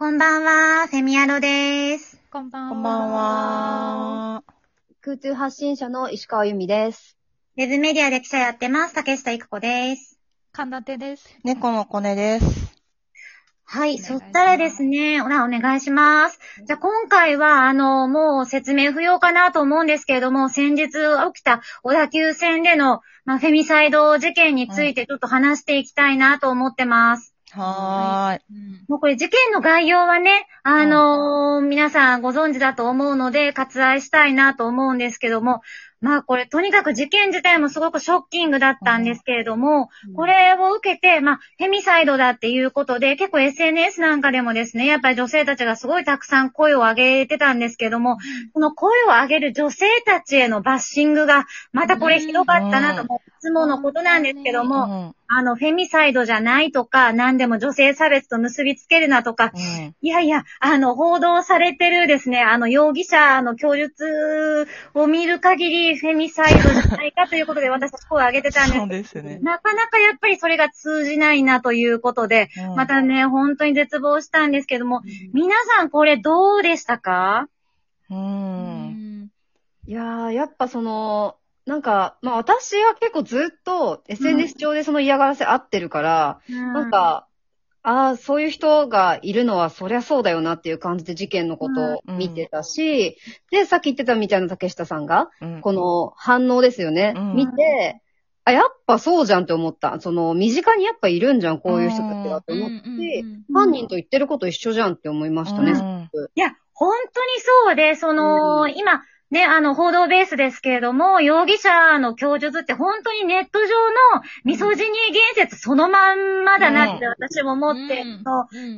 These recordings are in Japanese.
こんばんは、フェミアロです。こんばんは。こんばんは。空中発信者の石川由美です。ウェブメディアで記者やってます、竹下育子です。神田手です。猫のコネです。はい、いそしたらですね、ほら、お願いします。じゃあ今回は、あの、もう説明不要かなと思うんですけれども、先日起きた小田急線での、まあ、フェミサイド事件についてちょっと話していきたいなと思ってます。はーい。うん。もうこれ事件の概要はね、あのー皆さんご存知だと思うので、割愛したいなと思うんですけども、まあこれとにかく事件自体もすごくショッキングだったんですけれども、これを受けて、まあ、フェミサイドだっていうことで、結構 SNS なんかでもですね、やっぱり女性たちがすごいたくさん声を上げてたんですけども、この声を上げる女性たちへのバッシングが、またこれひどかったなと、いつものことなんですけどうも、ん。あの、フェミサイドじゃないとか、何でも女性差別と結びつけるなとか、うん。いやいや、あの、報道されてるですね、あの、容疑者の供述を見る限り、フェミサイドじゃないかということで、私たち声を上げてたんですそうですね。なかなかやっぱりそれが通じないなということで、うんまたね、本当に絶望したんですけども、皆さんこれどうでしたか？う。うんん。いやー、やっぱその、なんか、まあ私は結構ずっと SNS 上でその嫌がらせ合ってるから、なん、か、ああ、そういう人がいるのはそりゃそうだよなっていう感じで事件のことを見てたし、で、さっき言ってたみたいな竹下さんが、うん。この反応ですよね、うん。見て、あ、やっぱそうじゃんって思った。その、身近にやっぱいるんじゃん、こういう人たちがって。思って、犯人と言ってること一緒じゃんって思いましたね。うん。いや、本当にそうで、その、うん。今、ね、あの、報道ベースですけれども、容疑者の供述って本当にネット上のミソジニー言説そのまんまだなって私も思って、うん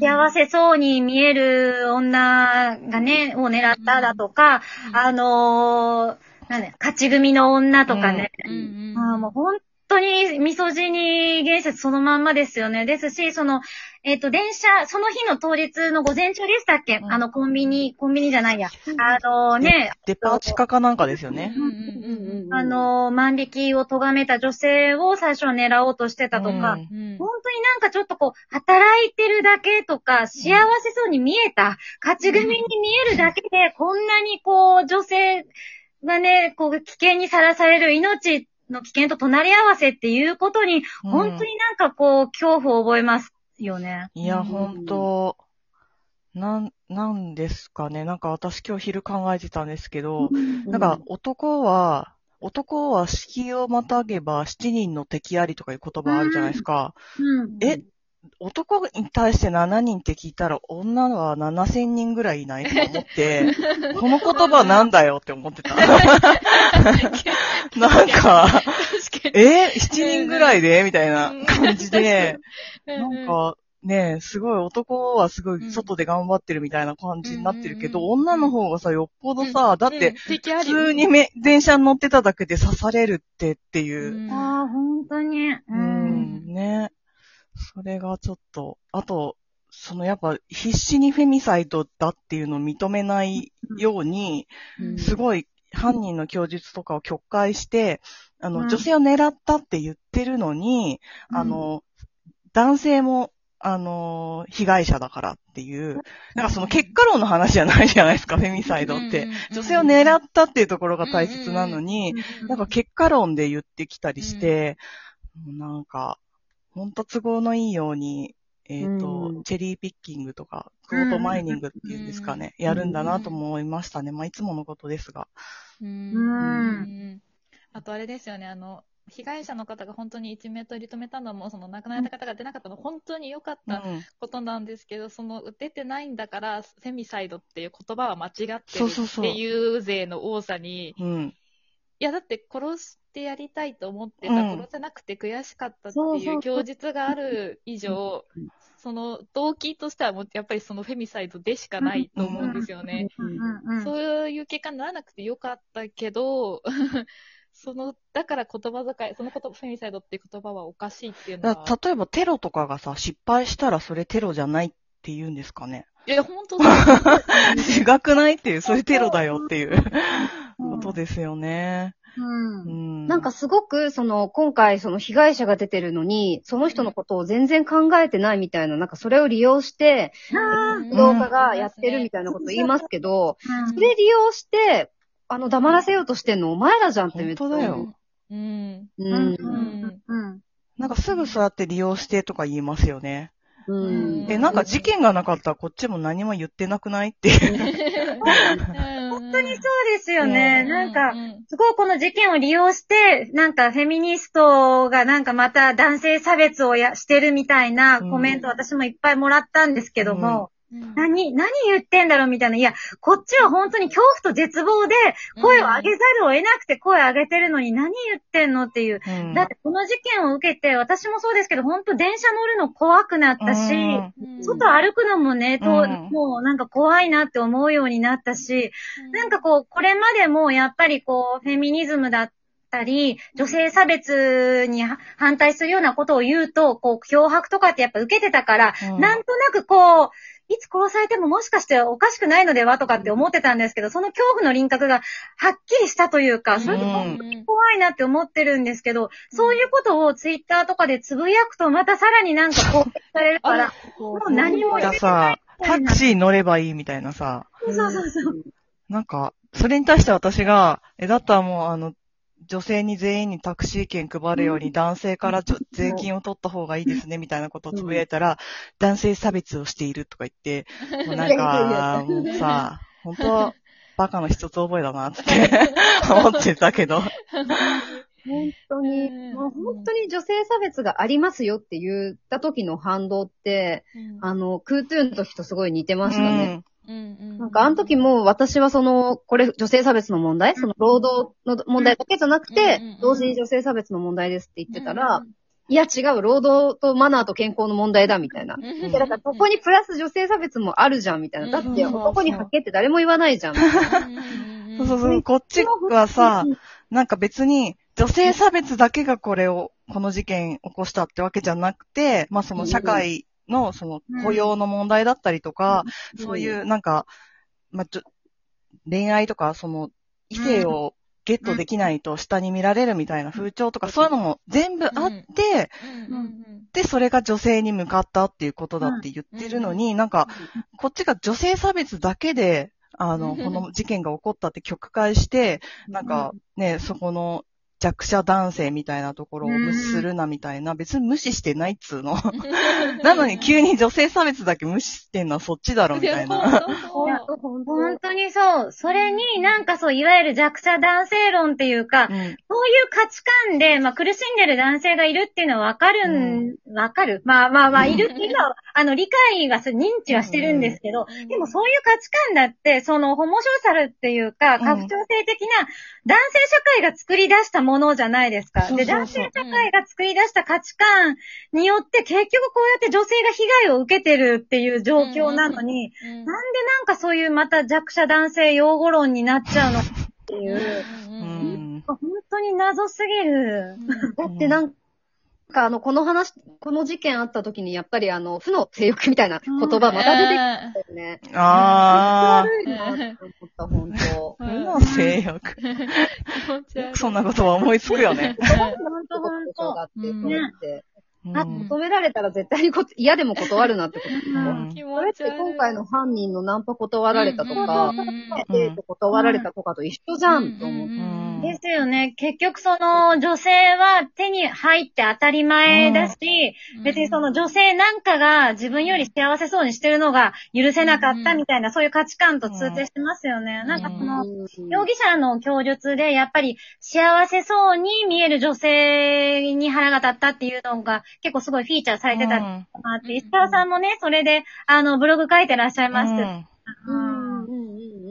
幸せそうに見える女がね、を狙っただとか、あのー、なんだ勝ち組の女とかね、うん。あーもう本当にミソジニー言説そのまんまですよね。ですし、その、えっ、と、電車、その日の当日の午前中でしたっけ、うんあの、コンビニ、コンビニじゃないや。あのね、デパ地下かなんかですよね。うんうんあの万引きを咎めた女性を最初は狙おうとしてたとか、うんうん。本当になんかちょっとこう、働いてるだけとか、幸せそうに見えた、勝ち組に見えるだけで、こんなにこう、女性がね、こう、危険にさらされる命の危険と隣り合わせっていうことに、うん本当になんかこう、恐怖を覚えますよね。いや、ほんと、なん、なんですかね。なんか私今日昼考えてたんですけど、なんか男は、男は敷をまたげば七人の敵ありとかいう言葉あるじゃないですか。うん。え、男に対して7人って聞いたら女は7000人ぐらいいないとか思って、この言葉なんだよって思ってた。なんか。え ?7 人ぐらいで？みたいな感じで、ななん、か、ねすごい男はすごい外で頑張ってるみたいな感じになってるけど、うん女の方がさ、よっぽどさ、だって、、普通にめ電車に乗ってただけで刺されるってっていう。ああ、本当に。う。うんん、ね。それがちょっと、あと、そのやっぱ必死にフェミサイドだっていうのを認めないように、うん。すごい犯人の供述とかを曲解して、あの、うん。女性を狙ったって言ってるのに、あの、男性も、あの、被害者だからっていう、なんかその結果論の話じゃないじゃないですか、フェミサイドって。女性を狙ったっていうところが大切なのに、なんか結果論で言ってきたりして、なんか、ほんと都合のいいように、えっ、と、うんチェリーピッキングとか、クオートマイニングっていうんですかね、やるんだなとも思いましたね。まあ、いつものことですが。うんうんあとあれですよね、あの、被害者の方が本当に一命取り留めたのも、その亡くなられた方が出なかったのは本当に良かったうん。ことなんですけど、その出てないんだから、フェミサイドっていう言葉は間違ってるそうそうそうっていう勢の多さに、うん。いや、だって殺してやりたいと思ってた、うん。殺せなくて悔しかったってそうそうそういう。供述がある以上、うん。その動機としてはもうやっぱりそのフェミサイドでしかないと思うんですよね。そういう結果にならなくてよかったけど、その、だから言葉遣い、そのこと、フェミサイドっていう言葉はおかしいっていうのだは。例えばテロとかがさ、失敗したらそれテロじゃないって言うんですかね。いや、本当そう。違くないっていう、それテロだよっていうことですよね。うんうん。なんかすごく、その、今回、その被害者が出てるのに、その人のことを全然考えてないみたいな、なんかそれを利用して、あうん武道家がやってるみたいなこと言いますけど、ーそれ利用して、あの、黙らせようとしてんのお前らじゃんってめっちゃ本当だようん。う。うんん。うん。なんかすぐそうやって利用してとか言いますよね。うん。え、なんか事件がなかったらこっちも何も言ってなくないっていう。当にそうですよね。うんなんか、すごいこの事件を利用して、なんかフェミニストがなんかまた男性差別をやしてるみたいなコメント私もいっぱいもらったんですけども、何、何言ってんだろうみたいな。いや、こっちは本当に恐怖と絶望で声を上げざるを得なくて声を上げてるのに何言ってんのっていう。うん。だってこの事件を受けて、私もそうですけど、本当電車乗るの怖くなったし、うん。外歩くのもね、とうん。もうなんか怖いなって思うようになったし、なんかこう、これまでもやっぱりこう、フェミニズムだったり、女性差別には反対するようなことを言うと、こう、脅迫とかってやっぱ受けてたから、うん。なんとなくこう、いつ殺されてももしかしておかしくないのではとかって思ってたんですけど、その恐怖の輪郭がはっきりしたというか、それって本当に怖いなって思ってるんですけど、そういうことをツイッターとかでつぶやくとまたさらになんか攻撃されるから、もう何も言がさえない、タクシー乗ればいいみたいなさ、そうそうそう。なんか、それに対して私が、え、だったらもうあの、女性に全員にタクシー券配るように男性からちょ税金を取った方がいいですねみたいなことをつぶやいたら、男性差別をしているとか言って、もうなんか、もうさ、本当はバカの一つ覚えだなって 思ってたけど。本当に、本当に女性差別がありますよって言った時の反動って、あの、クートゥーンの時とすごい似てましたね。なんかあの時も私はその、これ女性差別の問題？その労働の問題だけじゃなくて同時に女性差別の問題ですって言ってたら、いや違う、労働とマナーと健康の問題だみたいな。で、だからここにプラス女性差別もあるじゃんみたいな。だって男にはけって誰も言わないじゃん。そうそうそう、こっちはさ、なんか別に女性差別だけがこれを、この事件起こしたってわけじゃなくて、まあその社会のその雇用の問題だったりとか、そういうなんか、まあちょ、恋愛とかその異性をゲットできないと下に見られるみたいな風潮とかそういうのも全部あって、で、それが女性に向かったっていうことだって言ってるのに、なんか、こっちが女性差別だけで、あの、この事件が起こったって曲解して、なんかね、そこの弱者男性みたいなところを無視するなみたいな、別に無視してないっつうの。なのに急に女性差別だけ無視してんのはそっちだろみたいな。本当。にそう。それになんかそう、いわゆる弱者男性論っていうか、うん。そういう価値観で、まあ苦しんでる男性がいるっていうのはわかるん、わ、かる？まあまあまあ、いるっていうのは、あの、理解はす認知はしてるんですけど、でもそういう価値観だって、その、ホモソーシャルっていうか、うん。拡張性的な男性社会が作り出したものじゃないですか。で、男性社会が作り出した価値観によって、結局こうやって女性が被害を受けてるっていう状況なのに、なんでなんかそういうまた弱者男性用語論になっちゃうのっていう、うん。本当に謎すぎる。だってなんかあの、この話、この事件あった時にやっぱりあの、負の性欲みたいな言葉また出てきたよね。あ悪いなって思った、本当。ー。負の性欲。そんなことは思いつくよね。本当本そうあうん。求められたら絶対にこ嫌でも断るなってこと。うん。気それって今回の犯人のナンパ断られたとうん。かうん、デート断られたとかと一緒じゃんと思って。うんですよね。結局その女性は手に入って当たり前だし、別にその女性なんかが自分より幸せそうにしてるのが許せなかったみたいな、そういう価値観と通底してますよね。なんかその、容疑者の供述で、やっぱり幸せそうに見える女性に腹が立ったっていうのが結構すごいフィーチャーされてたって、石川さんもね、それで、あの、ブログ書いてらっしゃいます。うん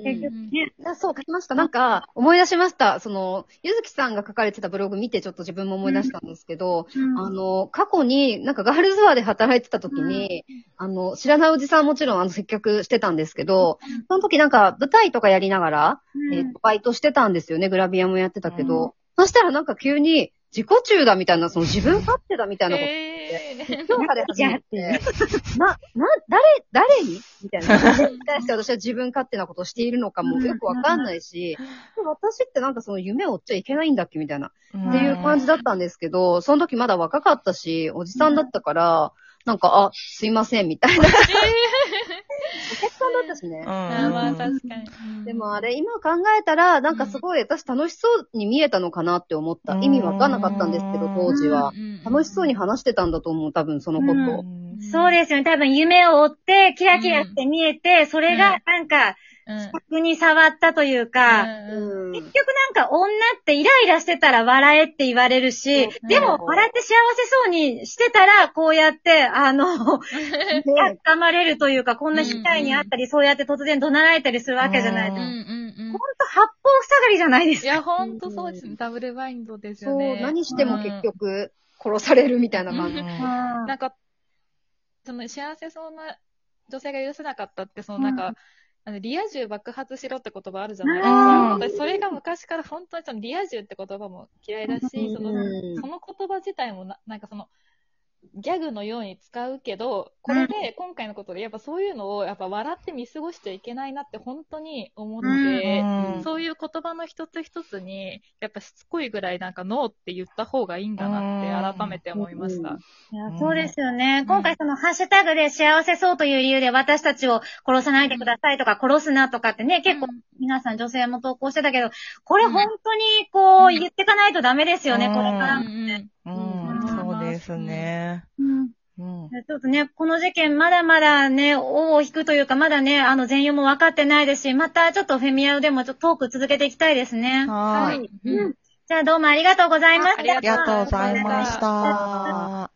ね、あそう、書きました。なんか、思い出しました。その、ゆずきさんが書かれてたブログ見てちょっと自分も思い出したんですけど、あの、過去に、なんかガールズバーで働いてた時に、あの、知らないおじさんもちろんあの接客してたんですけど、その時なんか舞台とかやりながら、うんえっとバイトしてたんですよね。グラビアもやってたけど、そしたらなんか急に、自己中だみたいな、その自分勝手だみたいなことえね。今日から始まって、な、な、誰、誰に？みたいな。誰に対して私は自分勝手なことをしているのかもよくわかんないし、私ってなんかその夢を追っちゃいけないんだっけみたいな。っていう感じだったんですけど、その時まだ若かったし、おじさんだったから、なんか、あ、すいません、みたいな。お客さんだったしね。あまあ確かに。でもあれ、今考えたら、なんかすごい私楽しそうに見えたのかなって思った。うん意味わかんなかったんですけど、当時は。うん楽しそうに話してたんだと思う、多分そのこと。そうですよね。多分夢を追って、キラキラって見えて、それがなんか、うん。逆に触ったというか、うんうん結局なんか女ってイライラしてたら笑えって言われるしうん、でも笑って幸せそうにしてたら、こうやって、あの、やっかまれるというか、こんな被害にあったり、そうやって突然怒鳴られたりするわけじゃないですか。ほんと八方塞がりじゃないですか。いや、ほんとそうですね。ダブルバインドですそう、よね。何しても結局、殺されるみたいな感じ。なんか、その幸せそうな女性が許せなかったって、そのなんか、うんあのリア充爆発しろって言葉あるじゃないですうんか。私、それが昔から本当にそのリア充って言葉も嫌いだし、うんその、うんその言葉自体もな、なんかその、ギャグのように使うけど、これで今回のことで、やっぱそういうのを、やっぱ笑って見過ごしちゃいけないなって本当に思って、うんそういう言葉の一つ一つに、やっぱしつこいぐらいなんかノーって言った方がいいんだなって改めて思いました。いやそうですよね。今回そのハッシュタグで幸せそうという理由で私たちを殺さないでくださいとか殺すなとかってね、結構皆さん女性も投稿してたけど、これ本当にこう言ってかないとダメですよね、うん。これからですね。うんうん。ちょっとね、この事件まだまだね、尾を引くというか、まだね、あの全容も分かってないですし、またちょっとフェミアでもちょっとトーク続けていきたいですね。はーい。うんじゃあどうもありがとうございました。ありがとうございました。